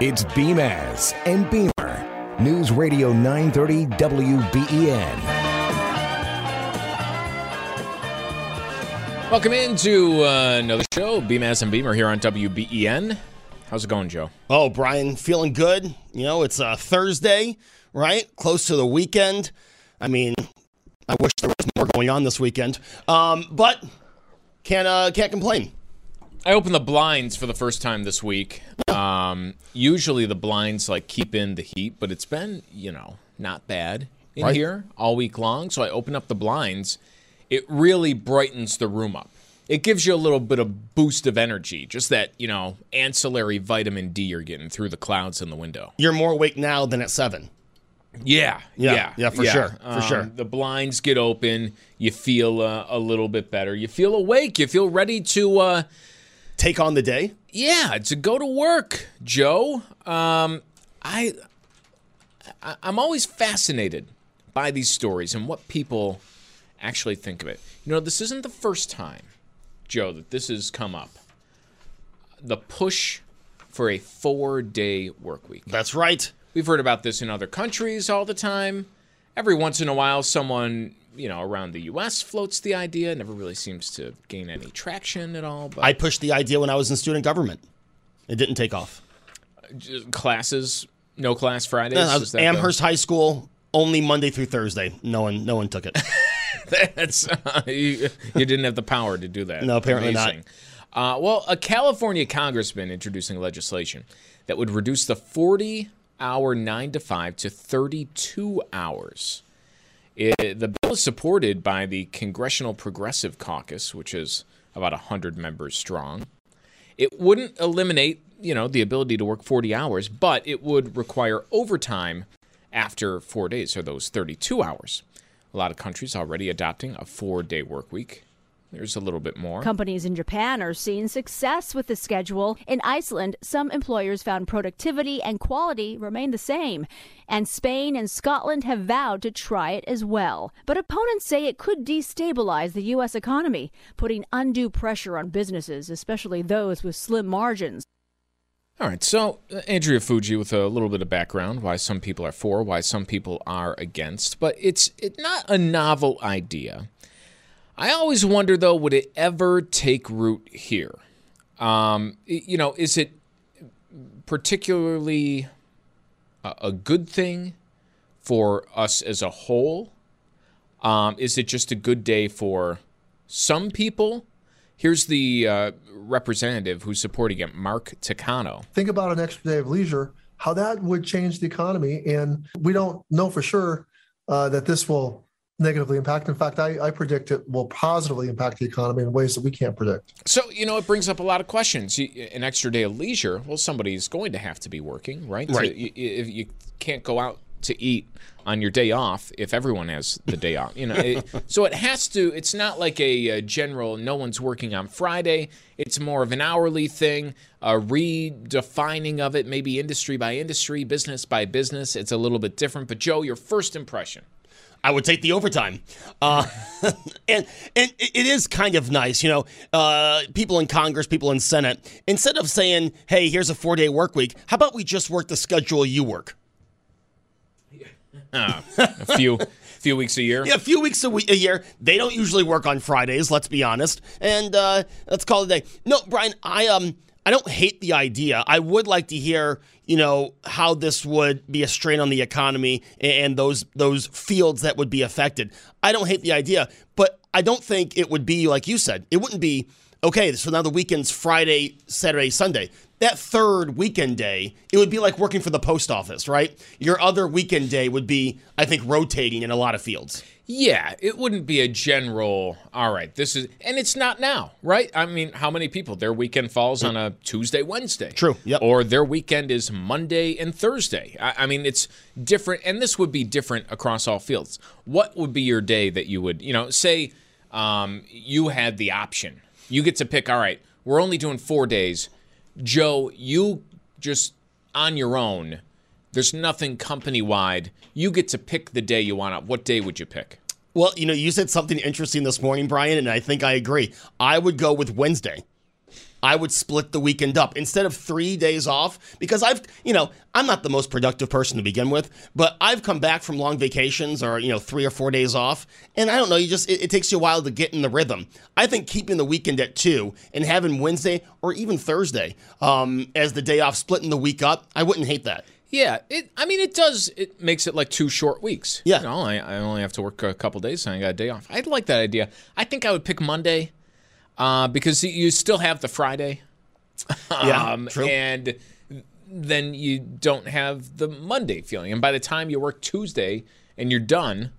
It's Beamaz and Beamer. News Radio 930 WBEN. Welcome into uh, another show, Beamaz and Beamer here on WBEN. How's it going, Joe? Oh, Brian, feeling good. You know, it's a Thursday, right? Close to the weekend. I mean, I wish there was more going on this weekend, um, but can't uh, can't complain. I opened the blinds for the first time this week. Um, usually the blinds like keep in the heat, but it's been you know not bad in Right. here all week long. So I open up the blinds. It really brightens the room up. It gives you a little bit of boost of energy, just that you know ancillary vitamin D you're getting through the clouds in the window. You're more awake now than at seven. Yeah, Yeah, yeah, yeah, for sure, for Um, sure. The blinds get open. You feel uh, a little bit better. You feel awake. You feel ready to. Uh, Take on the day. Yeah, to go to work, Joe. Um, I, I, I'm always fascinated by these stories and what people actually think of it. You know, this isn't the first time, Joe, that this has come up. The push for a four-day work week. That's right. We've heard about this in other countries all the time. Every once in a while, someone you know around the U.S. floats the idea. Never really seems to gain any traction at all. But I pushed the idea when I was in student government. It didn't take off. classes, no class Fridays. Is was that the- Amherst High School, only Monday through Thursday. No one, no one took it. That's uh, you, you didn't have the power to do that. No, apparently not. Uh, well, a California congressman introducing legislation that would reduce the 40-hour nine to five to 32 hours. It, the bill is supported by the Congressional Progressive Caucus, which is about 100 members strong. It wouldn't eliminate, you know, the ability to work 40 hours, but it would require overtime after four days, or those 32 hours. A lot of countries already adopting a four-day work week. There's a little bit more. Companies in Japan are seeing success with the schedule. In Iceland, some employers found productivity and quality remain the same. And Spain and Scotland have vowed to try it as well. But opponents say it could destabilize the U.S. economy, putting undue pressure on businesses, especially those with slim margins. All right, so uh, Andrea Fujii with a little bit of background why some people are for, why some people are against, but it's it, not a novel idea. I always wonder though, would it ever take root here? Um, you know, is it particularly a, good thing for us as a whole? Um, is it just a good day for some people? Here's the uh, representative who's supporting it, Mark Takano. think about an extra day of leisure, how that would change the economy. And we don't know for sure uh, that this will negatively impact. In fact, I, I predict it will positively impact the economy in ways that we can't predict. So, you know, it brings up a lot of questions. You, an extra day of leisure, well, somebody's going to have to be working, right? Right. So you, you, you can't go out to eat on your day off if everyone has the day off. You know, it, so it has to. It's not like a, uh general. No one's working on Friday. It's more of an hourly thing, a redefining of it, maybe industry by industry, business by business. It's a little bit different. But Joe, your first impression? I would take the overtime. Uh, and and it is kind of nice, you know. Uh, people in Congress, people in Senate, instead of saying, "Hey, here's a four day work week," how about we just work the schedule you work? Uh, a few few weeks a year. Yeah, a few weeks a, week, a year. They don't usually work on Fridays. Let's be honest. And uh, let's call it a day. No, Brian, I um, I don't hate the idea. I would like to hear, you know, how this would be a strain on the economy and those those fields that would be affected. I don't hate the idea, but I don't think it would be like you said. It wouldn't be okay. So now the weekend's Friday, Saturday, Sunday that third weekend day, it would be like working for the post office, right? Your other weekend day would be, I think, rotating in a lot of fields. Yeah, it wouldn't be a general, all right, this is, and it's not now, right? I mean, how many people, their weekend falls on a Tuesday, Wednesday? True, yep. Or their weekend is Monday and Thursday. I, I mean, it's different, and this would be different across all fields. What would be your day that you would, you know, say um, you had the option? You get to pick, all right, we're only doing four days Joe, you just on your own, there's nothing company wide. You get to pick the day you want. What day would you pick? Well, you know, you said something interesting this morning, Brian, and I think I agree. I would go with Wednesday. I would split the weekend up instead of three days off because I've, you know, I'm not the most productive person to begin with, but I've come back from long vacations or, you know, three or four days off. And I don't know, you just, it, it takes you a while to get in the rhythm. I think keeping the weekend at two and having Wednesday or even Thursday um, as the day off, splitting the week up, I wouldn't hate that. Yeah, it. I mean, it does. It makes it like two short weeks. Yeah. You know, I, I only have to work a couple days, and I got a day off. I'd like that idea. I think I would pick Monday, uh, because you still have the Friday. Yeah, um, true. And then you don't have the Monday feeling. And by the time you work Tuesday and you're done,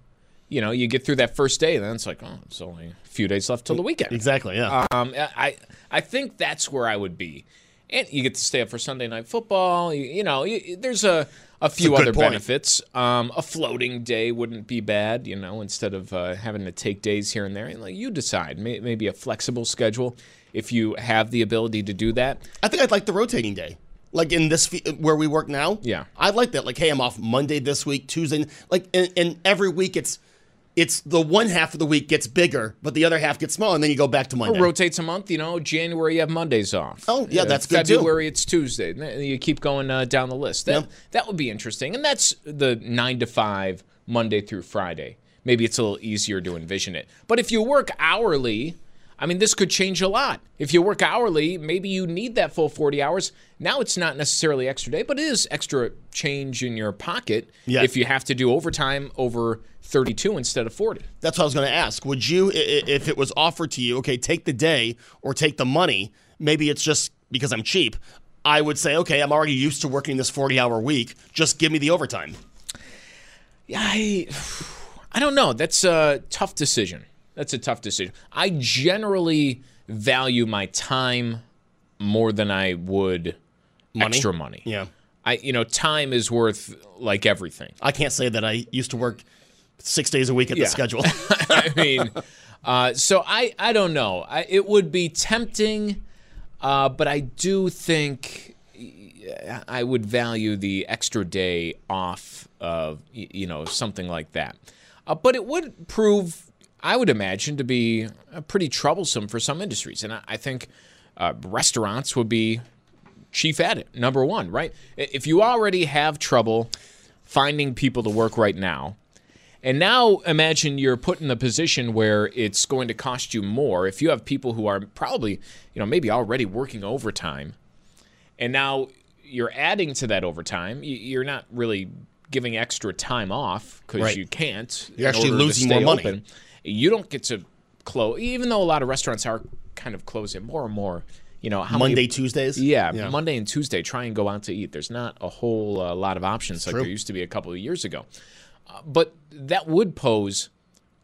you know, you get through that first day, and then it's like, oh, it's only a few days left till the weekend. Exactly, yeah. Um, I I think that's where I would be, and you get to stay up for Sunday night football. You, you know, you, there's a a few a other point. benefits. Um, a floating day wouldn't be bad. You know, instead of uh, having to take days here and there, and like you decide, May, maybe a flexible schedule if you have the ability to do that. I think I'd like the rotating day. Like in this fe- where we work now, Yeah. I'd like that. Like, hey, I'm off Monday this week, Tuesday, like, and, and every week it's it's the one half of the week gets bigger, but the other half gets smaller, and then you go back to Monday. Or rotates a month. You know, January you have Mondays off. Oh, yeah, Uh, that's good, too. February it's Tuesday. And You keep going uh, down the list. That Yeah. that would be interesting, and that's the nine to five Monday through Friday. Maybe it's a little easier to envision it. But if you work hourly, I mean, this could change a lot. If you work hourly, maybe you need that full 40 hours. Now it's not necessarily extra day, but it is extra change in your pocket Yeah. if you have to do overtime over 32 instead of 40. That's what I was going to ask. Would you, if it was offered to you, okay, take the day or take the money? Maybe it's just because I'm cheap. I would say, okay, I'm already used to working this 40 hour week. Just give me the overtime. Yeah, I, I don't know. That's a tough decision. That's a tough decision. I generally value my time more than I would Money? extra money. Yeah. I, you know, time is worth like everything. I can't say that I used to work six days a week at Yeah. the schedule. I mean, uh, so I, I don't know. I, it would be tempting, uh, but I do think I would value the extra day off of you know something like that. Uh, but it would prove, I would imagine, to be uh, pretty troublesome for some industries, and I, I think uh, restaurants would be chief at it. Number one, right? If you already have trouble finding people to work right now. And now imagine you're put in a position where it's going to cost you more if you have people who are probably, you know, maybe already working overtime. And now you're adding to that overtime. You're not really giving extra time off because Right. you can't. You're actually losing more money. open. You don't get to close, even though a lot of restaurants are kind of closing more and more. You know, how many- Monday, Tuesdays? yeah, Yeah. Monday and Tuesday, try and go out to eat. There's not a whole uh, lot of options like true. there used to be a couple of years ago. But that would pose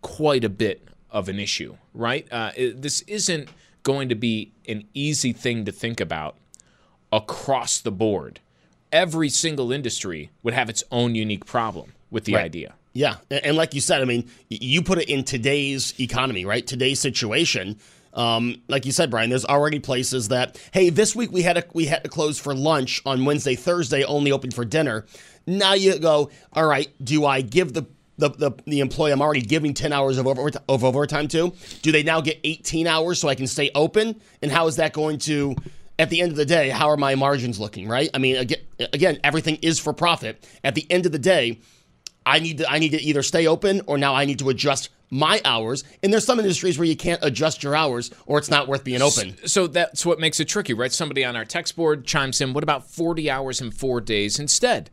quite a bit of an issue, right? Uh, it- this isn't going to be an easy thing to think about across the board. Every single industry would have its own unique problem with the Right. idea. Yeah, and like you said, I mean, you put it in today's economy, right? Today's situation. Um, like you said, Brian, there's already places that, hey, this week we had a, we had to close for lunch on Wednesday, Thursday, only open for dinner. Now you go, all right, do I give the the, the, the employee I'm already giving 10 hours of, over, of overtime to? Do they now get 18 hours so I can stay open? And how is that going to, at the end of the day, how are my margins looking, right? I mean, again, again everything is for profit. At the end of the day, I need to I need to either stay open or now I need to adjust my hours. And there's some industries where you can't adjust your hours or it's not worth being open. So that's what makes it tricky, right? Somebody on our text board chimes in, what about 40 hours and four days instead?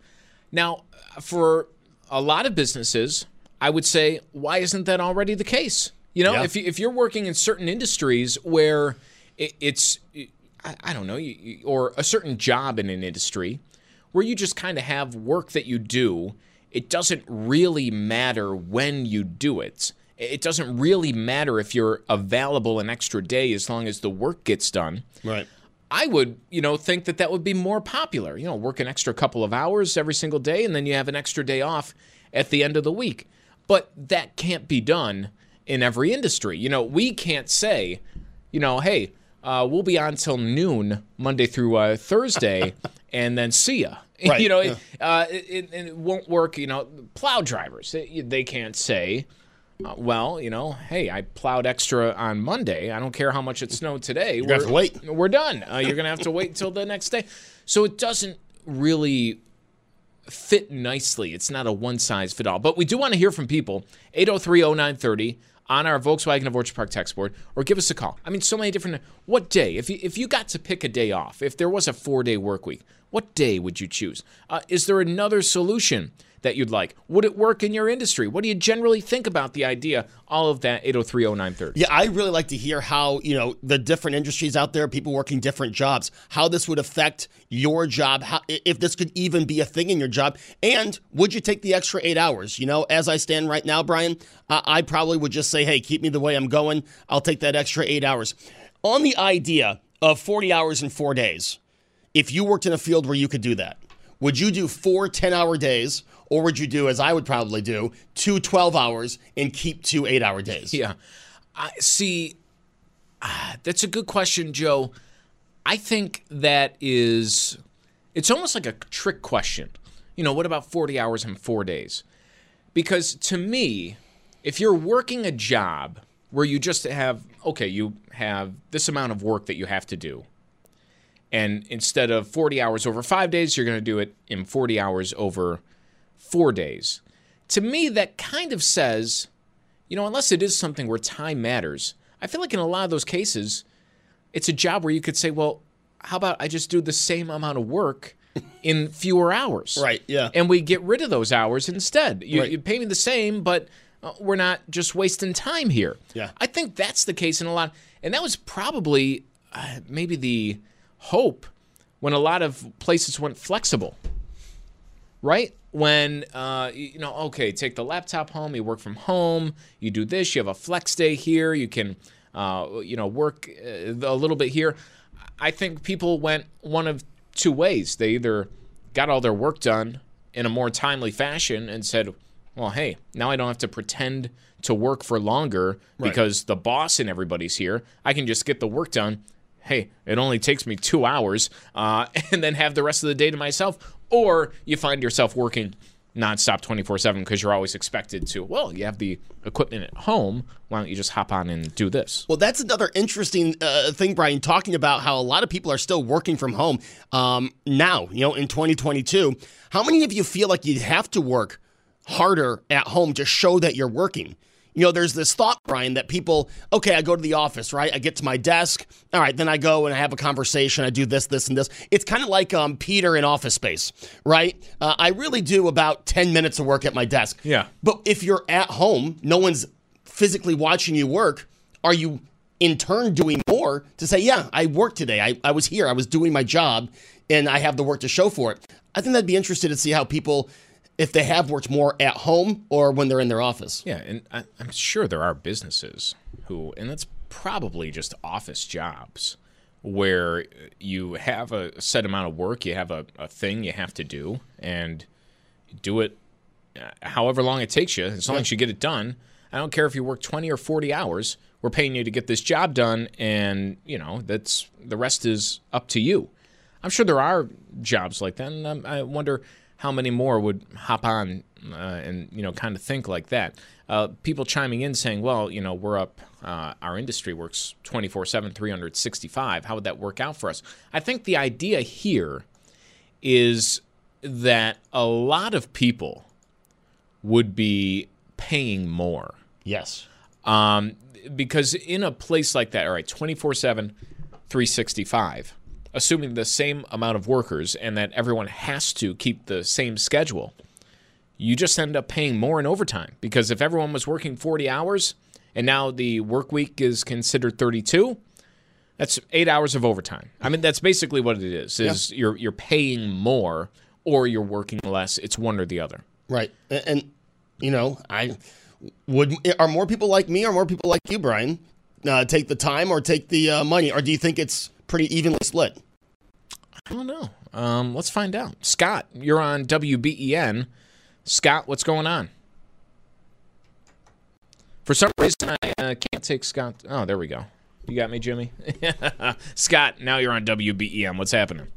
Now, for a lot of businesses, I would say, why isn't that already the case? You know, Yeah. if, you, if you're working in certain industries where it, it's, I, I don't know, you- or a certain job in an industry where you just kind of have work that you do, it doesn't really matter when you do it. It doesn't really matter if you're available an extra day as long as the work gets done. Right. I would, you know, think that that would be more popular. You know, work an extra couple of hours every single day, and then you have an extra day off at the end of the week. But that can't be done in every industry. You know, we can't say, you know, hey, uh, we'll be on till noon Monday through uh, Thursday, and then see ya. Right, you know, yeah. it, uh, it, it, it won't work. You know, plow drivers they, they can't say. Uh, well, you know, hey, I plowed extra on Monday. I don't care how much it snowed today. have to wait. We're done. Uh, you're going to have to wait until the next day. So it doesn't really fit nicely. It's not a one size fit all. But we do want to hear from people. 803 0930 on our Volkswagen of Orchard Park text board or give us a call. I mean, so many different. What day? If you, if you got to pick a day off, if there was a four day work week, what day would you choose? Uh, is there another solution? That you'd like? Would it work in your industry? What do you generally think about the idea? All of that 803 0930. Yeah, I really like to hear how, you know, the different industries out there, people working different jobs, how this would affect your job, how, if this could even be a thing in your job. And would you take the extra eight hours? You know, as I stand right now, Brian, uh, I probably would just say, hey, keep me the way I'm going. I'll take that extra eight hours. On the idea of 40 hours in four days, if you worked in a field where you could do that, would you do four 10 hour days? Or would you do, as I would probably do, two 12 hours and keep two eight hour days? Yeah. I see. ah, That's a good question, Joe. I think that is. It's almost like a trick question. You know, what about 40 hours in four days? Because to me, if you're working a job where you just have, okay, you have this amount of work that you have to do. And instead of 40 hours over five days, you're going to do it in 40 hours over four days. To me, that kind of says, you know, unless it is something where time matters, I feel like in a lot of those cases, it's a job where you could say, well, how about I just do the same amount of work in fewer hours? Right, yeah. And we get rid of those hours instead. You, Right. you pay me the same, but uh, we're not just wasting time here. Yeah. I think that's the case in a lot. And that was probably uh, maybe the hope when a lot of places went flexible right? When uh, you know, okay, take the laptop home, you work from home, you do this, you have a flex day here, you can, uh, you know, work uh, a little bit here. I think people went one of two ways. They either got all their work done in a more timely fashion and said, well, hey, now I don't have to pretend to work for longer because the boss and everybody's here. I can just get the work done. Hey, it only takes me two hours, uh, and then have the rest of the day to myself. Or you find yourself working nonstop 24 7 because you're always expected to. Well, you have the equipment at home. Why don't you just hop on and do this? Well, that's another interesting uh, thing, Brian, talking about how a lot of people are still working from home um, now, you know, in 2022. How many of you feel like you have to work harder at home to show that you're working? You know, there's this thought, Brian, that people, okay, I go to the office, right? I get to my desk. All right, then I go and I have a conversation. I do this, this, and this. It's kind of like um, Peter in Office Space, right? Uh, I really do about 10 minutes of work at my desk. Yeah. But if you're at home, no one's physically watching you work, are you in turn doing more to say, yeah, I worked today. I, I was here. I was doing my job and I have the work to show for it. I think that'd be interesting to see how people, if they have worked more at home or when they're in their office. Yeah, and I, I'm sure there are businesses who, and that's probably just office jobs where you have a set amount of work, you have a, a thing you have to do, and do it uh, however long it takes you, as long as you get it done. I don't care if you work 20 or 40 hours, we're paying you to get this job done, and, you know, that's the rest is up to you. I'm sure there are jobs like that, and I wonder how many more would hop on uh, and you know kind of think like that. Uh, people chiming in saying, "Well, you know, we're up. Uh, our industry works 24/7, 365. How would that work out for us?" I think the idea here is that a lot of people would be paying more. Yes. Um, because in a place like that, all right, 24 7, 365, assuming the same amount of workers and that everyone has to keep the same schedule, you just end up paying more in overtime. Because if everyone was working 40 hours and now the work week is considered 32, that's eight hours of overtime. I mean, that's basically what it is. Is yeah. you're you're paying more or you're working less. It's one or the other. Right. And, and you know, I would are more people like me or more people like you, Brian, uh, take the time or take the uh, money, or do you think it's pretty evenly split? I don't know. Um, let's find out. Scott, you're on WBEN. Scott, what's going on? For some reason, I uh, can't take Scott. Oh, there we go. You got me, Jimmy? Scott, now you're on WBEN. What's happening?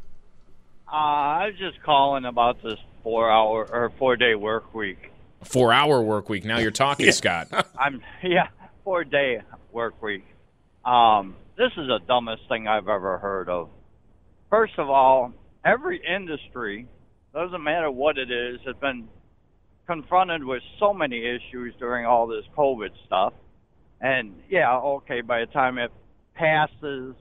Uh, I was just calling about this four hour or four day work week. Four hour work week. Now you're talking, Scott. I'm yeah, four day work week. Um, this is the dumbest thing I've ever heard of. First of all, every industry, doesn't matter what it is, has been confronted with so many issues during all this COVID stuff. And yeah, okay, by the time it passes,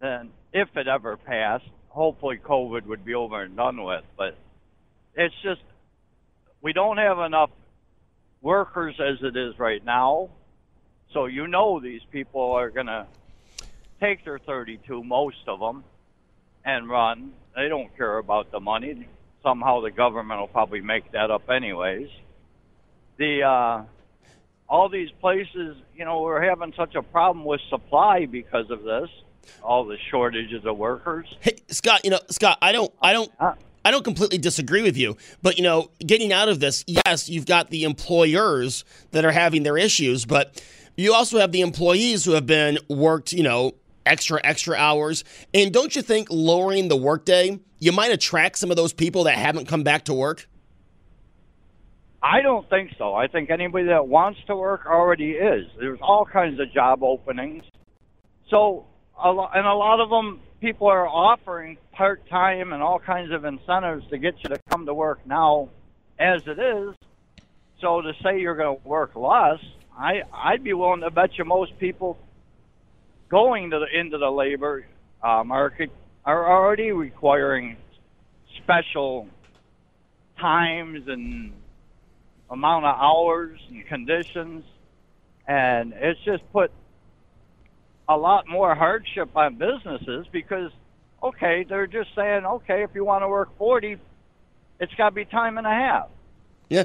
then if it ever passed, hopefully COVID would be over and done with. But it's just, we don't have enough workers as it is right now. So you know these people are going to take their 32, most of them, and run. They don't care about the money. Somehow the government will probably make that up anyways. The uh, all these places, you know, we're having such a problem with supply because of this. All the shortages of workers. Hey, Scott, you know, Scott, I don't, I don't. I don't completely disagree with you, but you know, getting out of this, yes, you've got the employers that are having their issues, but you also have the employees who have been worked, you know, extra extra hours. And don't you think lowering the workday, you might attract some of those people that haven't come back to work? I don't think so. I think anybody that wants to work already is. There's all kinds of job openings. So, a lo- and a lot of them, people are offering part time and all kinds of incentives to get you to come to work now as it is. So, to say you're going to work less, I, I'd be willing to bet you most people going to the, into the labor uh, market are already requiring special times and amount of hours and conditions, and it's just put a lot more hardship on businesses because, okay, they're just saying, okay, if you want to work 40, it's got to be time and a half. Yeah.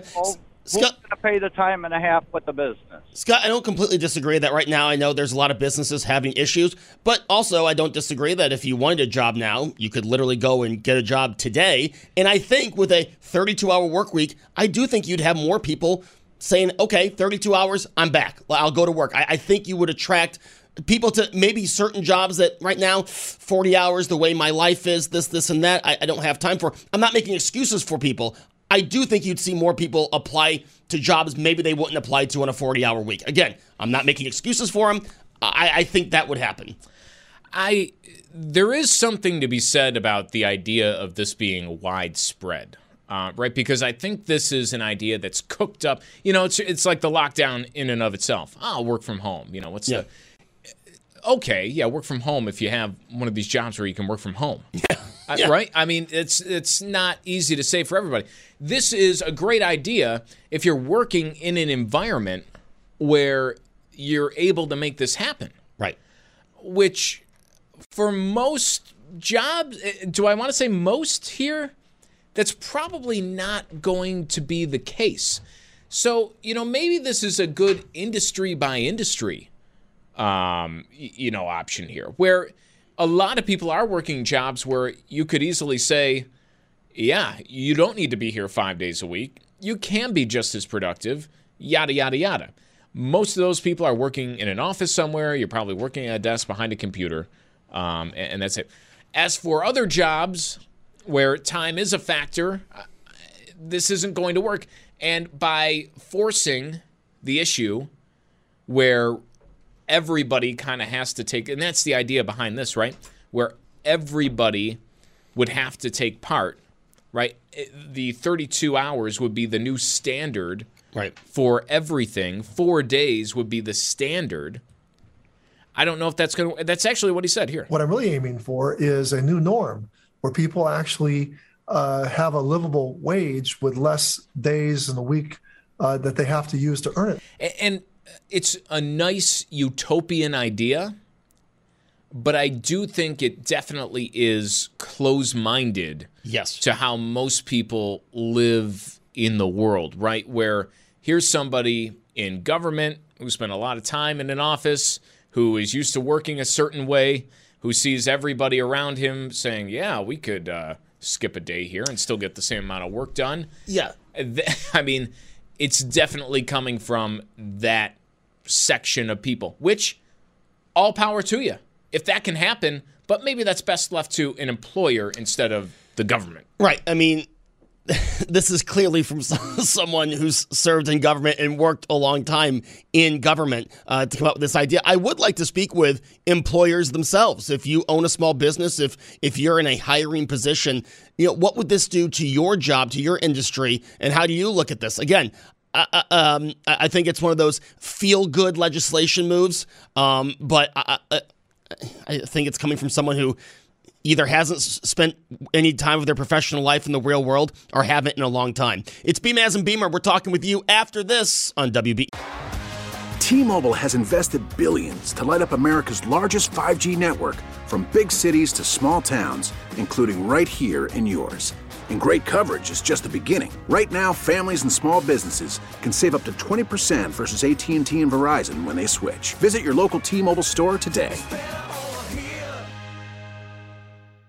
Scott, going to pay the time and a half with the business? Scott, I don't completely disagree that right now I know there's a lot of businesses having issues, but also I don't disagree that if you wanted a job now, you could literally go and get a job today. And I think with a 32 hour work week, I do think you'd have more people saying, okay, 32 hours, I'm back. I'll go to work. I, I think you would attract people to maybe certain jobs that right now 40 hours the way my life is this this and that I, I, don't have time for i'm not making excuses for people I do think you'd see more people apply to jobs maybe they wouldn't apply to on a 40 hour week. Again, I'm not making excuses for them. I, I think that would happen. I there is something to be said about the idea of this being widespread. Uh, right, because I think this is an idea that's cooked up. You know, it's it's like the lockdown in and of itself. Oh, work from home. You know, what's yeah. the okay? Yeah, work from home if you have one of these jobs where you can work from home. Yeah. Yeah. right? I mean, it's it's not easy to say for everybody. This is a great idea if you're working in an environment where you're able to make this happen. Right. Which for most jobs, eh, do I want to say most here? That's probably not going to be the case. So, you know, maybe this is a good industry by industry um, you know, option here where a lot of people are working jobs where you could easily say, yeah, you don't need to be here five days a week. You can be just as productive, yada, yada, yada. Most of those people are working in an office somewhere. You're probably working at a desk behind a computer, um, and, and that's it. As for other jobs where time is a factor, uh, this isn't going to work. And by forcing the issue where everybody kind of has to take, and that's the idea behind this, right? Where everybody would have to take part, right? The 32 hours would be the new standard right. for everything. Four days would be the standard. I don't know if that's going to, that's actually what he said here. What I'm really aiming for is a new norm where people actually uh, have a livable wage with less days in the week uh, that they have to use to earn it. And it's a nice utopian idea, but I do think it definitely is close minded yes. to how most people live in the world, right? Where here's somebody in government who spent a lot of time in an office, who is used to working a certain way, who sees everybody around him saying, Yeah, we could uh, skip a day here and still get the same amount of work done. Yeah. I mean, it's definitely coming from that section of people, which all power to you. If that can happen, but maybe that's best left to an employer instead of the government. Right. I mean, this is clearly from someone who's served in government and worked a long time in government uh, to come up with this idea. I would like to speak with employers themselves. If you own a small business, if if you're in a hiring position, you know what would this do to your job, to your industry, and how do you look at this? Again, I, um, I think it's one of those feel good legislation moves, um, but I, I, I think it's coming from someone who either hasn't spent any time of their professional life in the real world or haven't in a long time. It's Beamaz and Beamer. We're talking with you after this on WB. T-Mobile has invested billions to light up America's largest 5G network from big cities to small towns, including right here in yours. And great coverage is just the beginning. Right now, families and small businesses can save up to 20% versus AT&T and Verizon when they switch. Visit your local T-Mobile store today.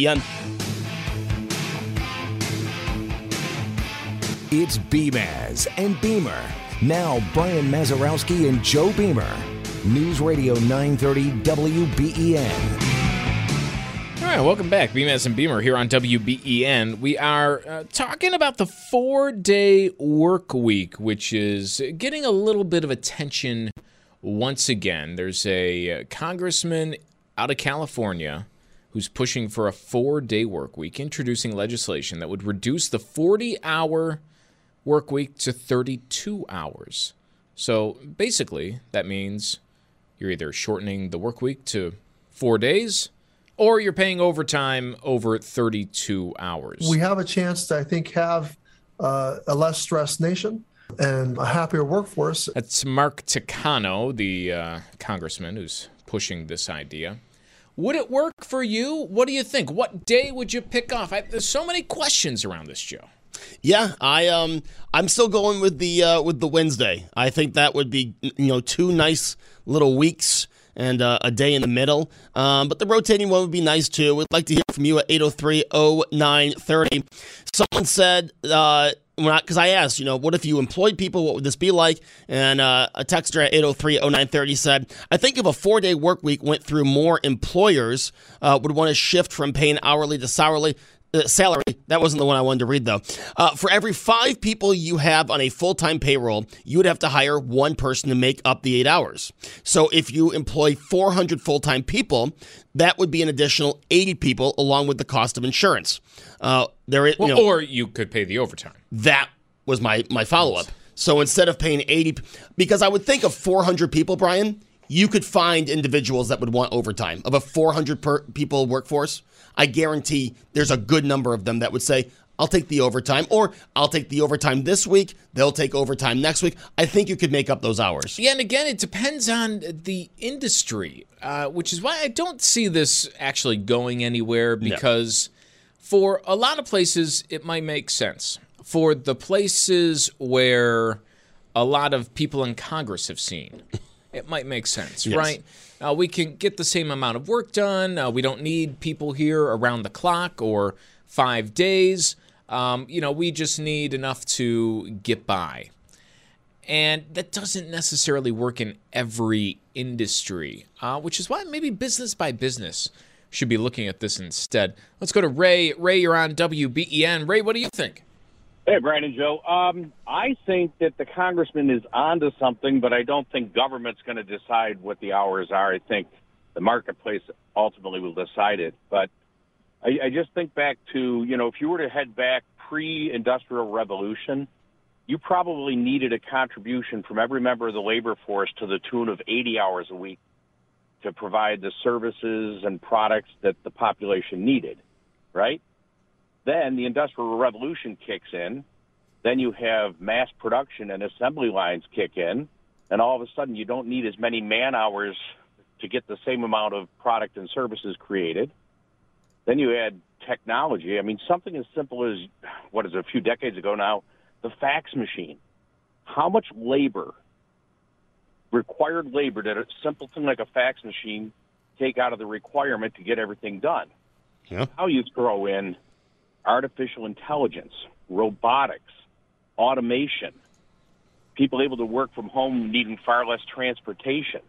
Yeah. It's Beamaz and Beamer. Now, Brian Mazarowski and Joe Beamer. News Radio 930 WBEN. All right, welcome back. Beamaz and Beamer here on WBEN. We are uh, talking about the four day work week, which is getting a little bit of attention once again. There's a uh, congressman out of California who's pushing for a four day work week, introducing legislation that would reduce the 40 hour work week to 32 hours. So basically, that means you're either shortening the work week to four days or you're paying overtime over 32 hours. We have a chance to, I think, have uh, a less stressed nation and a happier workforce. That's Mark Takano, the uh, congressman who's pushing this idea. Would it work for you? What do you think? What day would you pick off? I, there's so many questions around this, Joe. Yeah, I um I'm still going with the uh, with the Wednesday. I think that would be you know two nice little weeks and uh, a day in the middle. Um, but the rotating one would be nice too. We'd like to hear from you at 803 0930. Someone said, uh, because I asked, you know, what if you employed people? What would this be like? And uh, a texter at 803 0930 said, I think if a four day work week went through, more employers uh, would want to shift from paying hourly to salary. Uh, salary. That wasn't the one I wanted to read, though. Uh, for every five people you have on a full time payroll, you would have to hire one person to make up the eight hours. So if you employ 400 full time people, that would be an additional 80 people along with the cost of insurance. Uh, there is, well, you know, or you could pay the overtime. That was my, my follow up. So instead of paying 80, because I would think of 400 people, Brian, you could find individuals that would want overtime of a 400 per people workforce. I guarantee there's a good number of them that would say, I'll take the overtime, or I'll take the overtime this week. They'll take overtime next week. I think you could make up those hours. Yeah, and again, it depends on the industry, uh, which is why I don't see this actually going anywhere because no. for a lot of places, it might make sense. For the places where a lot of people in Congress have seen, it might make sense, Yes. right? Uh, we can get the same amount of work done. Uh, we don't need people here around the clock or five days. Um, you know, we just need enough to get by. And that doesn't necessarily work in every industry, uh, which is why maybe business by business should be looking at this instead. Let's go to Ray. Ray, you're on WBEN. Ray, what do you think? Hey, Brian and Joe. Um, I think that the congressman is onto something, but I don't think government's going to decide what the hours are. I think the marketplace ultimately will decide it. But I, I just think back to, you know, if you were to head back pre-industrial revolution, you probably needed a contribution from every member of the labor force to the tune of 80 hours a week to provide the services and products that the population needed, right? Then the Industrial Revolution kicks in. Then you have mass production and assembly lines kick in. And all of a sudden, you don't need as many man hours to get the same amount of product and services created. Then you add technology. I mean, something as simple as, what is it, a few decades ago now, the fax machine. How much labor, required labor, did a simple thing like a fax machine take out of the requirement to get everything done? Yeah. How you throw in artificial intelligence, robotics, automation, people able to work from home needing far less transportation,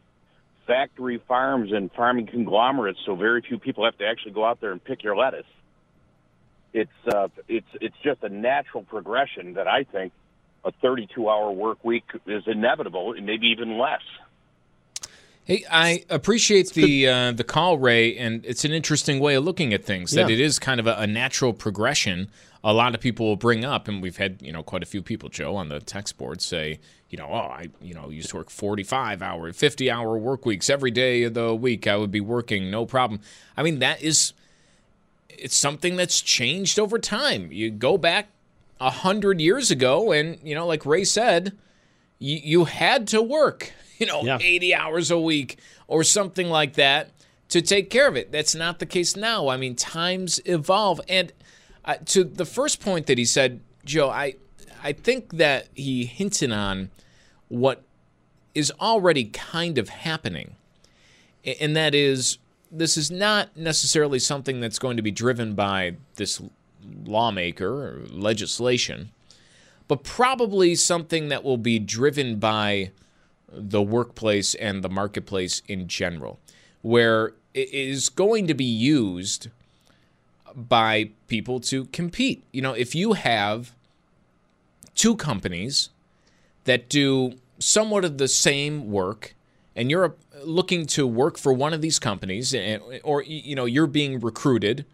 factory farms and farming conglomerates, so very few people have to actually go out there and pick your lettuce. It's uh, it's it's just a natural progression that I think a 32-hour work week is inevitable, and maybe even less. Hey, I appreciate the uh, the call, Ray, and it's an interesting way of looking at things. That Yeah. it is kind of a, a natural progression. A lot of people will bring up, and we've had you know quite a few people, Joe, on the text board say, you know, oh, I you know used to work forty five hour, fifty hour work weeks every day of the week. I would be working no problem. I mean, that is it's something that's changed over time. You go back a hundred years ago, and you know, like Ray said, you, you had to work, you know, Yeah. 80 hours a week or something like that to take care of it. That's not the case now. I mean, times evolve. And uh, to the first point that he said, Joe, I, I think that he hinted on what is already kind of happening. And that is, this is not necessarily something that's going to be driven by this lawmaker or legislation but probably something that will be driven by the workplace and the marketplace in general, where it is going to be used by people to compete. You know, if you have two companies that do somewhat of the same work and you're looking to work for one of these companies and- or you know you're being recruited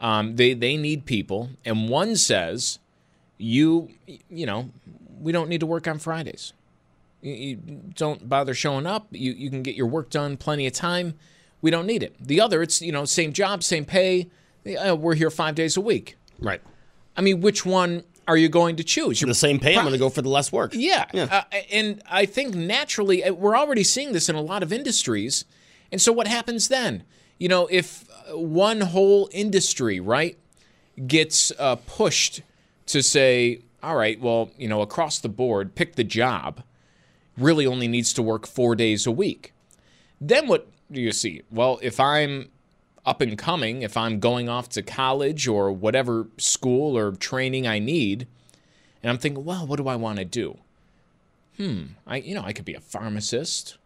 um, they they need people and one says you you know we don't need to work on fridays you, you don't bother showing up you, you can get your work done plenty of time we don't need it the other it's you know same job same pay uh, we're here five days a week Right. i mean which one are you going to choose You're The same pay, I'm going to go for the less work. yeah. Yeah. Uh, and I think naturally, uh, we're already seeing this in a lot of industries. And so what happens then? You know, if uh, one whole industry, right, gets uh, pushed to say, all right, well, you know, across the board, pick the job, really only needs to work four days a week. Then what do you see? Well, if I'm up and coming, if I'm going off to college or whatever school or training I need, and I'm thinking, well, what do I want to do? Hmm, I you know, I could be a pharmacist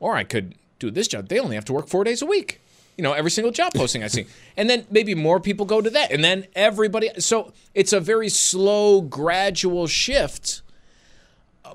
or I could do this job. They only have to work 4 days a week. You know, every single job posting I see. And then maybe more people go to that. And then everybody so it's a very slow gradual shift.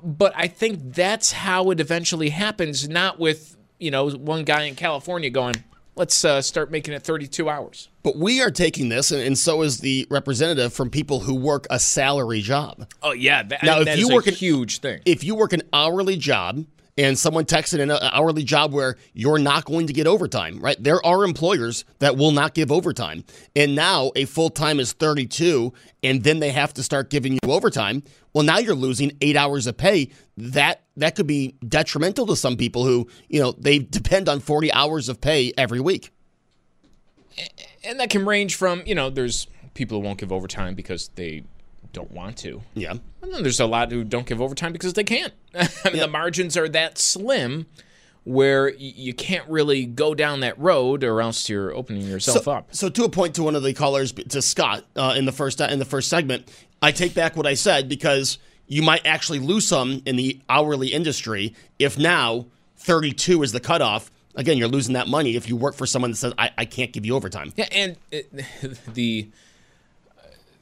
But I think that's how it eventually happens, not with, you know, one guy in California going, let's uh, start making it 32 hours. But we are taking this, and, and so is the representative from people who work a salary job. Oh yeah, that, Now, I mean, if that you is work a in- huge thing. If you work an hourly job and someone texted in an hourly job where you're not going to get overtime, right? There are employers that will not give overtime. And now a full time is 32, and then they have to start giving you overtime. Well, now you're losing eight hours of pay. That that could be detrimental to some people who, you know, they depend on 40 hours of pay every week. and that can range from you know there's people who won't give overtime because they don't want to Yeah. and then there's a lot who don't give overtime because they can't i mean the margins are that slim where y- you can't really go down that road or else you're opening yourself so, up. So to a point to one of the callers, to Scott uh, in the first in the first segment, I take back what I said because you might actually lose some in the hourly industry if now 32 is the cutoff. Again, you're losing that money if you work for someone that says I, I can't give you overtime. Yeah, and it, the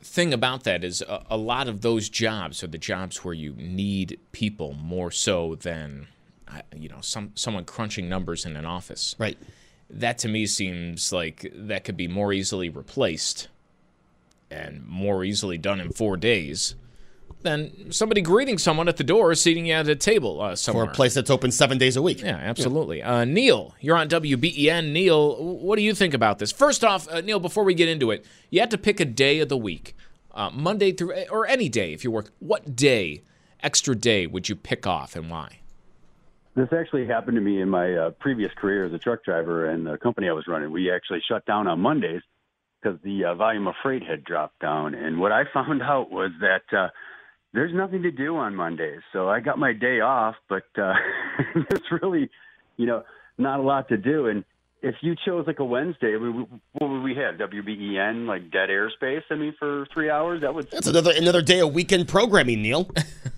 thing about that is a, a lot of those jobs are the jobs where you need people more so than you know some someone crunching numbers in an office. Right. That to me seems like that could be more easily replaced and more easily done in four days than somebody greeting someone at the door, seating you at a table uh, For a place that's open seven days a week. Yeah, absolutely. Uh, Neil, you're on WBEN. Neil, what do you think about this? First off, uh, Neil, before we get into it, you have to pick a day of the week, uh, Monday through, or any day if you work. What day, extra day, would you pick off and why? This actually happened to me in my uh, previous career as a truck driver and the company I was running. We actually shut down on Mondays because the uh, volume of freight had dropped down. And what I found out was that uh, there's nothing to do on Mondays. So I got my day off, but uh, there's really, you know, not a lot to do. And if you chose like a Wednesday, we, what would we have? WBEN, like dead airspace? I mean, for three hours, that would. That's another another day of weekend programming, Neil.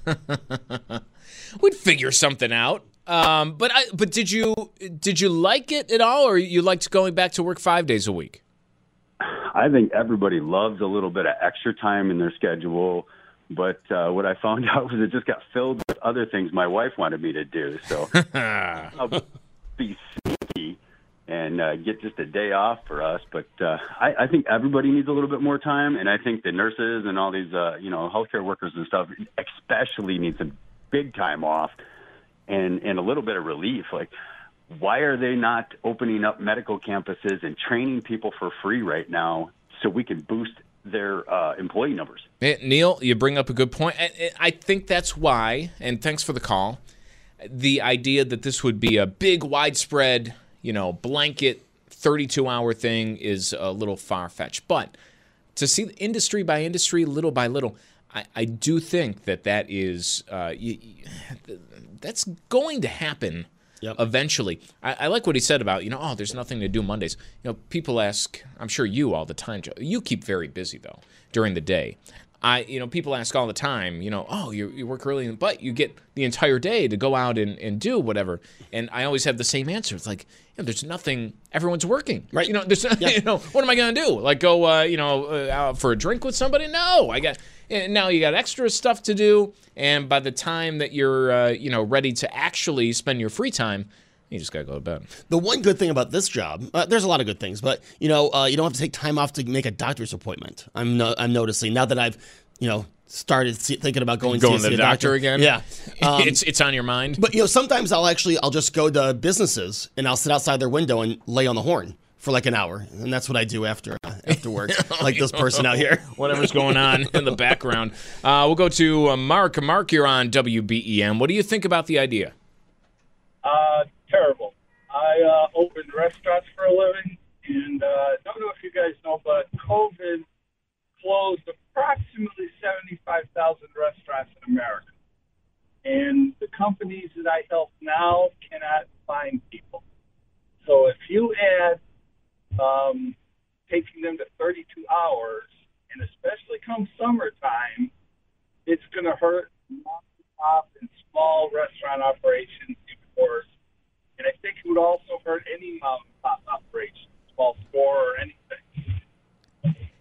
We'd figure something out. Um, but I, but did you did you like it at all, or you liked going back to work five days a week? I think everybody loves a little bit of extra time in their schedule. But uh, what I found out was it just got filled with other things my wife wanted me to do. So I'll be sneaky and uh, get just a day off for us. But uh, I, I think everybody needs a little bit more time, and I think the nurses and all these, uh, you know, healthcare workers and stuff, especially need some big time off and and a little bit of relief. Like, why are they not opening up medical campuses and training people for free right now so we can boost their uh, employee numbers? Eh, Neil, you bring up a good point. I, think that's why, and thanks for the call. The idea that this would be a big, widespread, you know, blanket 32 hour thing is a little far fetched. But to see industry by industry, little by little, I, I do think that that is, uh, y- y- that's going to happen eventually. I, I like what he said about, you know, oh, there's nothing to do Mondays. You know, people ask, I'm sure you all the time, Joe. You keep very busy, though, during the day. I, you know, people ask all the time, you know, oh, you, you work early, but you get the entire day to go out and, and do whatever. And I always have the same answer. It's like, you know, there's nothing, everyone's working. Right. You know, there's, you know, what am I going to do? Like go, uh, you know, uh, out for a drink with somebody? No, I got, and now you got extra stuff to do. And by the time that you're, uh, you know, ready to actually spend your free time, you just got to go to bed. The one good thing about this job, uh, there's a lot of good things, but you know, uh, you don't have to take time off to make a doctor's appointment. I'm no, I'm noticing now that I've, you know, started see, thinking about going, Going to to see the a doctor again? Yeah, Um, it's it's on your mind. But you know, sometimes I'll actually I'll just go to businesses and I'll sit outside their window and lay on the horn for like an hour, and that's what I do after uh, after work, like this person out here. Whatever's going on in the background. Uh, we'll go to uh, Mark. Mark, you're on WBEN. What do you think about the idea? Uh, terrible. I uh, opened restaurants for a living, and uh, don't know if you guys know, but COVID closed approximately 75,000 restaurants in America. And the companies that I help now cannot find people. So if you add um, taking them to 32 hours, and especially come summertime, it's going to hurt mom and small restaurant operations even worse. And I think it would also hurt any mom and pop operation, small store or anything.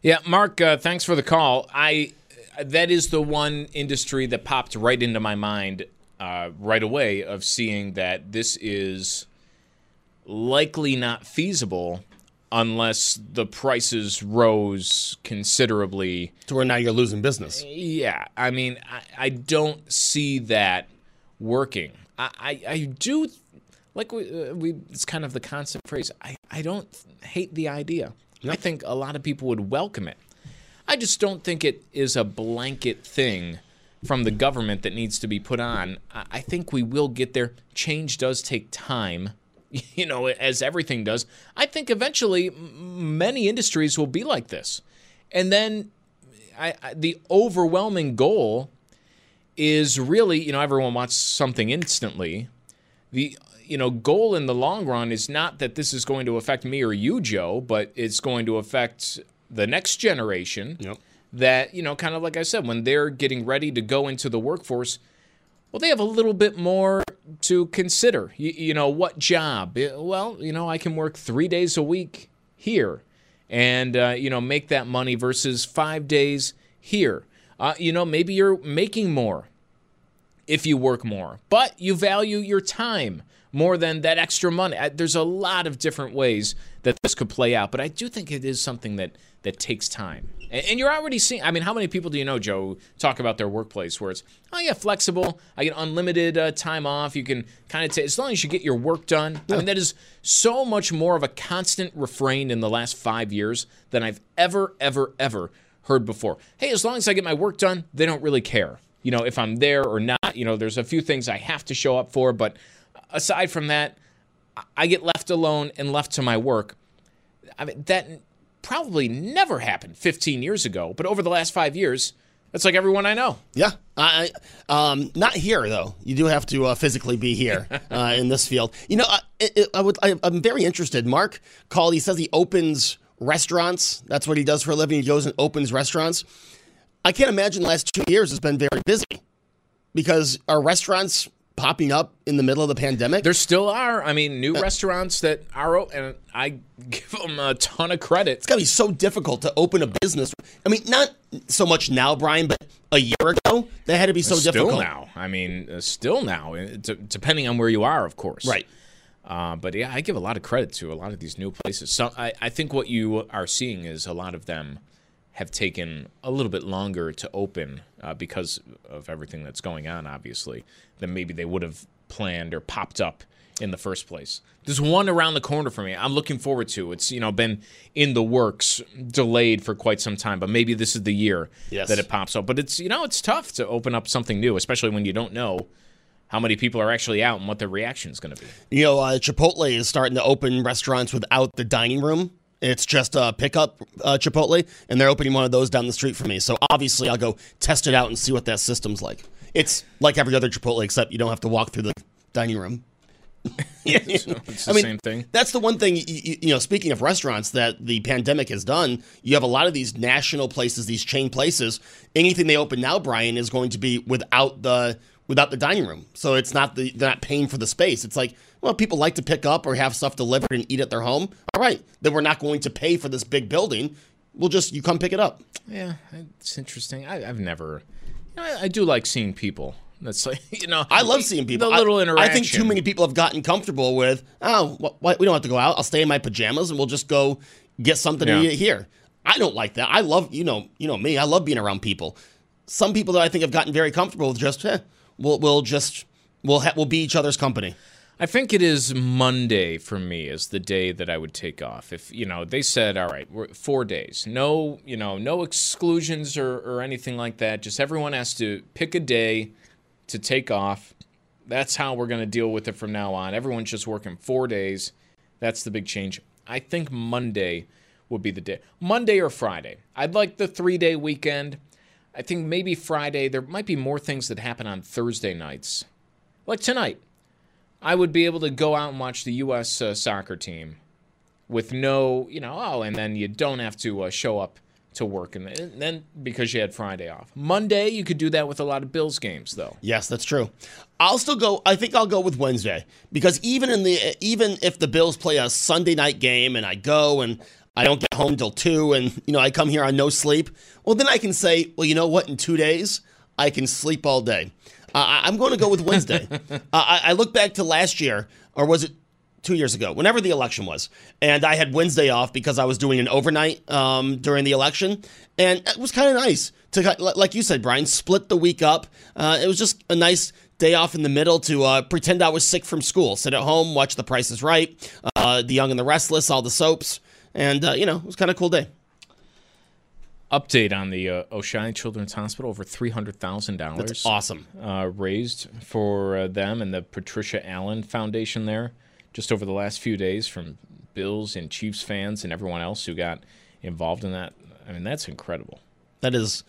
Yeah, Mark. Uh, thanks for the call. I that is the one industry that popped right into my mind uh, right away of seeing that this is likely not feasible unless the prices rose considerably to where now you're losing business. Yeah, I mean, I, I don't see that working. I, I, I do like we, uh, we it's kind of the concept phrase. I, I don't hate the idea. I think a lot of people would welcome it. I just don't think it is a blanket thing from the government that needs to be put on. I think we will get there. Change does take time you know, as everything does. I think eventually many industries will be like this. And then I, I, the overwhelming goal is really, you know, everyone wants something instantly. the you know goal in the long run is not that this is going to affect me or you, Joe, but it's going to affect the next generation. Yep. That you know, kind of like I said, when they're getting ready to go into the workforce, well, they have a little bit more to consider. You, you know, what job? Eh, Well, you know, I can work three days a week here, and uh, you know, make that money versus five days here. Uh, you know, maybe you're making more if you work more, but you value your time more than that extra money. There's a lot of different ways that this could play out, but I do think it is something that that takes time. And, and you're already seeing. I mean, how many people do you know, Joe, talk about their workplace where it's oh yeah, flexible. I get unlimited uh, time off. You can kind of take as long as you get your work done. I mean, that is so much more of a constant refrain in the last five years than I've ever, ever, ever heard before. Hey, as long as I get my work done, they don't really care. You know, if I'm there or not. You know, there's a few things I have to show up for, but aside from that, I get left alone and left to my work. I mean, that probably never happened 15 years ago, but over the last five years, that's like everyone I know. Yeah, I, um, not here though. You do have to uh, physically be here uh, in this field. You know, I, it, I would. I, I'm very interested. Mark called. He says he opens restaurants. That's what he does for a living. He goes and opens restaurants. I can't imagine the last two years has been very busy because our restaurants popping up in the middle of the pandemic. There still are. I mean, new restaurants that are, and I give them a ton of credit. It's got to be so difficult to open a business. I mean, not so much now, Brian, but a year ago, that had to be so difficult. still difficult. now. I mean, uh, still now, uh, d- depending on where you are, of course. Right. Uh, but yeah, I give a lot of credit to a lot of these new places. So I, I think what you are seeing is a lot of them have taken a little bit longer to open uh, because of everything that's going on, obviously, than maybe they would have planned or popped up in the first place. There's one around the corner for me. I'm looking forward to. It's you know been in the works, delayed for quite some time, but maybe this is the year Yes. that it pops up. But it's you know it's tough to open up something new, especially when you don't know how many people are actually out and what their reaction is going to be. You know, uh, Chipotle is starting to open restaurants without the dining room. It's just a pickup uh, Chipotle, and they're opening one of those down the street for me. So obviously, I'll go test it out and see what that system's like. It's like every other Chipotle, except you don't have to walk through the dining room. it's the I mean, same thing. That's the one thing, you, you, you know, speaking of restaurants that the pandemic has done, you have a lot of these national places, these chain places. Anything they open now, Brian, is going to be without the without the dining room. So it's not the they're not paying for the space. It's like, well, people like to pick up or have stuff delivered and eat at their home. All right, then we're not going to pay for this big building. We'll just you come pick it up. Yeah, it's interesting. I, I've never. You know, I, I do like seeing people. That's like you know. I love seeing people. The little I- interaction. I think too many people have gotten comfortable with, oh, wh- wh- we don't have to go out. I'll stay in my pajamas and we'll just go get something Yeah. to eat here. I don't like that. I love, you know, you know me. I love being around people. Some people that I think have gotten very comfortable with just, eh, we'll, we'll just, we'll, ha- we'll be each other's company. I think it is Monday for me is the day that I would take off. If you know, they said, all right, we're four days, no, you know, no exclusions or, or anything like that. Just everyone has to pick a day to take off. That's how we're going to deal with it from now on. Everyone's just working four days. That's the big change. I think Monday would be the day. Monday or Friday. I'd like the three day weekend. I think maybe Friday. There might be more things that happen on Thursday nights, like tonight. I would be able to go out and watch the U.S. Uh, soccer team with no, you know, oh, and then you don't have to uh, show up to work, and then because you had Friday off. Monday, you could do that with a lot of Bills games, though. Yes, that's true. I'll still go. I think I'll go with Wednesday because even in the even if the Bills play a Sunday night game and I go and I don't get home till two and you know I come here on no sleep, well then I can say, well you know what, in two days I can sleep all day. Uh, I- I'm going to go with Wednesday. uh, I, I look back to last year, or was it two years ago, whenever the election was, and I had Wednesday off because I was doing an overnight um, during the election, and it was kind of nice to, like you said, Brian, split the week up. Uh, it was just a nice day off in the middle to uh, pretend I was sick from school, sit at home, watch The Price is Right, uh, The Young and the Restless, all the soaps, and uh, you know, it was kind of a cool day. Update on the uh, Children's Hospital: over three hundred thousand dollars. That's awesome. Uh, raised for uh, them and the Patricia Allen Foundation there, just over the last few days from Bills and Chiefs fans and everyone else who got involved in that. I mean, that's incredible. That is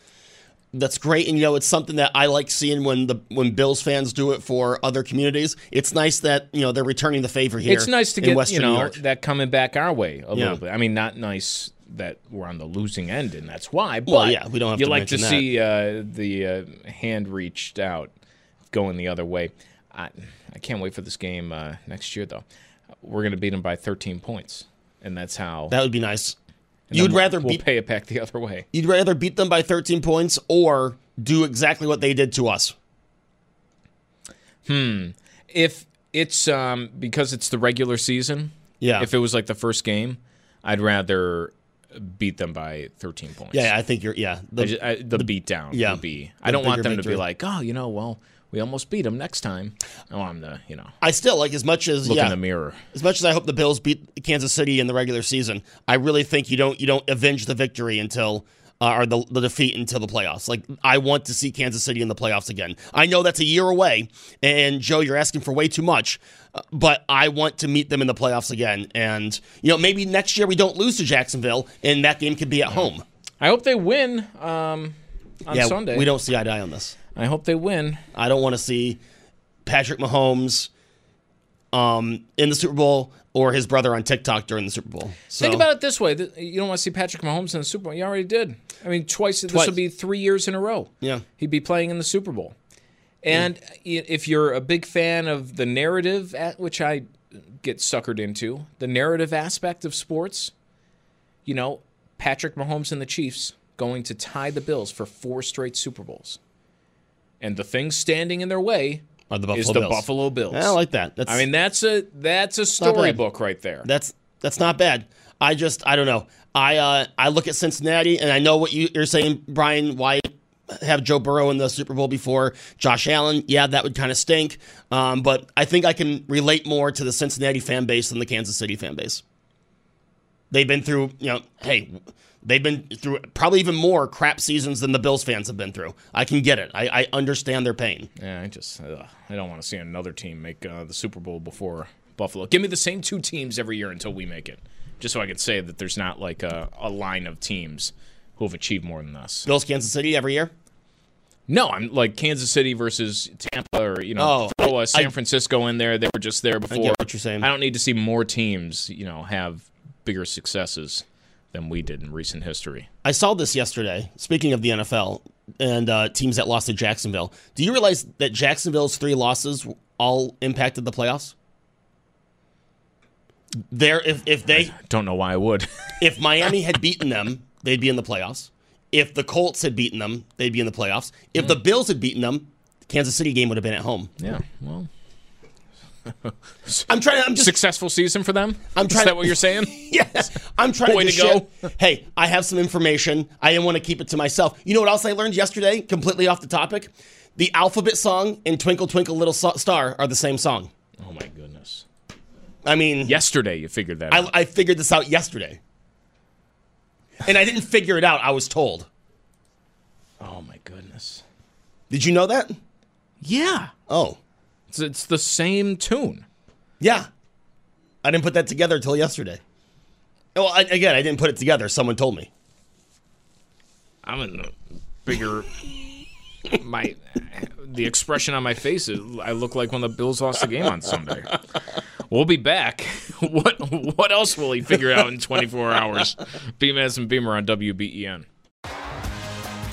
that's great, and you know it's something that I like seeing when the when Bills fans do it for other communities. It's nice that you know they're returning the favor here. It's nice to in get Western you know York. that coming back our way a Yeah. little bit. I mean, not nice that we're on the losing end, and that's why. But Well, yeah, we don't have you to like to mention see uh, the uh, hand reached out going the other way. I I can't wait for this game uh, next year, though. We're going to beat them by 13 points, and that's how. That would be nice. You'd rather we'll beat pay it back the other way. you'd rather beat them by 13 points or do exactly what they did to us. Hmm. If it's um because it's the regular season. Yeah. If it was like the first game, I'd rather beat them by 13 points. Yeah, I think you're. Yeah, The, I ju- I, the, beat down yeah, would be. I don't want them to be like, oh, you know, well, we almost beat them next time. I want the, you know, I still like as much as look yeah, in the mirror. as much as I hope the Bills beat Kansas City in the regular season. I really think you don't you don't avenge the victory until. Uh, or the, the defeat until the playoffs. Like I want to see Kansas City in the playoffs again. I know that's a year away, and Joe, you're asking for way too much. uh, But I want to meet them in the playoffs again, and you know maybe next year we don't lose to Jacksonville, and that game could be at home. I hope they win um, on yeah, Sunday. we don't see eye to eye on this. I hope they win. I don't want to see Patrick Mahomes um, in the Super Bowl or his brother on TikTok during the Super Bowl. So, Think about it this way: you don't want to see Patrick Mahomes in the Super Bowl. You already did. I mean, twice. This Twice. will be three years in a row. Yeah. he'd be playing in the Super Bowl. And i- if you're a big fan of the narrative, at which I get suckered into, the narrative aspect of sports, you know, Patrick Mahomes and the Chiefs going to tie the Bills for four straight Super Bowls. And the thing standing in their way Are the Buffalo is the Bills. Buffalo Bills. Yeah, I like that. That's, I mean, that's a that's a storybook right there. That's that's not bad. I just I don't know. I uh, I look at Cincinnati and I know what you, you're saying, Brian. Why have Joe Burrow in the Super Bowl before Josh Allen? Yeah, that would kind of stink. Um, but I think I can relate more to the Cincinnati fan base than the Kansas City fan base. They've been through, you know, hey, they've been through probably even more crap seasons than the Bills fans have been through. I can get it. I, I understand their pain. Yeah, I just ugh, I don't want to see another team make uh, the Super Bowl before Buffalo. Give me the same two teams every year until we make it, just so I can say that there's not like a, a line of teams who have achieved more than us. Bills, Kansas City every year. No, I'm like Kansas City versus Tampa, or you know, Oh, throw uh, I- San Francisco in there. They were just there before. get what you're saying. I don't need to see more teams, you know, have bigger successes than we did in recent history. I saw this yesterday. Speaking of the NFL and uh, teams that lost to Jacksonville, do you realize that Jacksonville's three losses all impacted the playoffs? There, if if they Don't know why I would. if Miami had beaten them, they'd be in the playoffs. If the Colts had beaten them, they'd be in the playoffs. If the Bills had beaten them, the Kansas City game would have been at home. yeah, well, I'm trying. I'm just successful season for them. I'm trying. Is that what you're saying? yes, I'm trying Way to, to go. Hey, I have some information. I didn't want to keep it to myself. You know what else I learned yesterday? Completely off the topic. The alphabet song and Twinkle Twinkle Little Star are the same song. Oh my goodness. I mean, Yesterday you figured that. out. I, I figured this out yesterday, and I didn't figure it out. I was told. Oh my goodness. Did you know that? Yeah. Oh, It's, it's the same tune. yeah. I didn't put that together until yesterday. Well, I, again, I didn't put it together. Someone told me. I'm in a bigger. my the expression on my face is I look like when the Bills lost the game on Sunday. We'll be back. What what else will he figure out in 24 hours? BMS and Beamer on WBEN.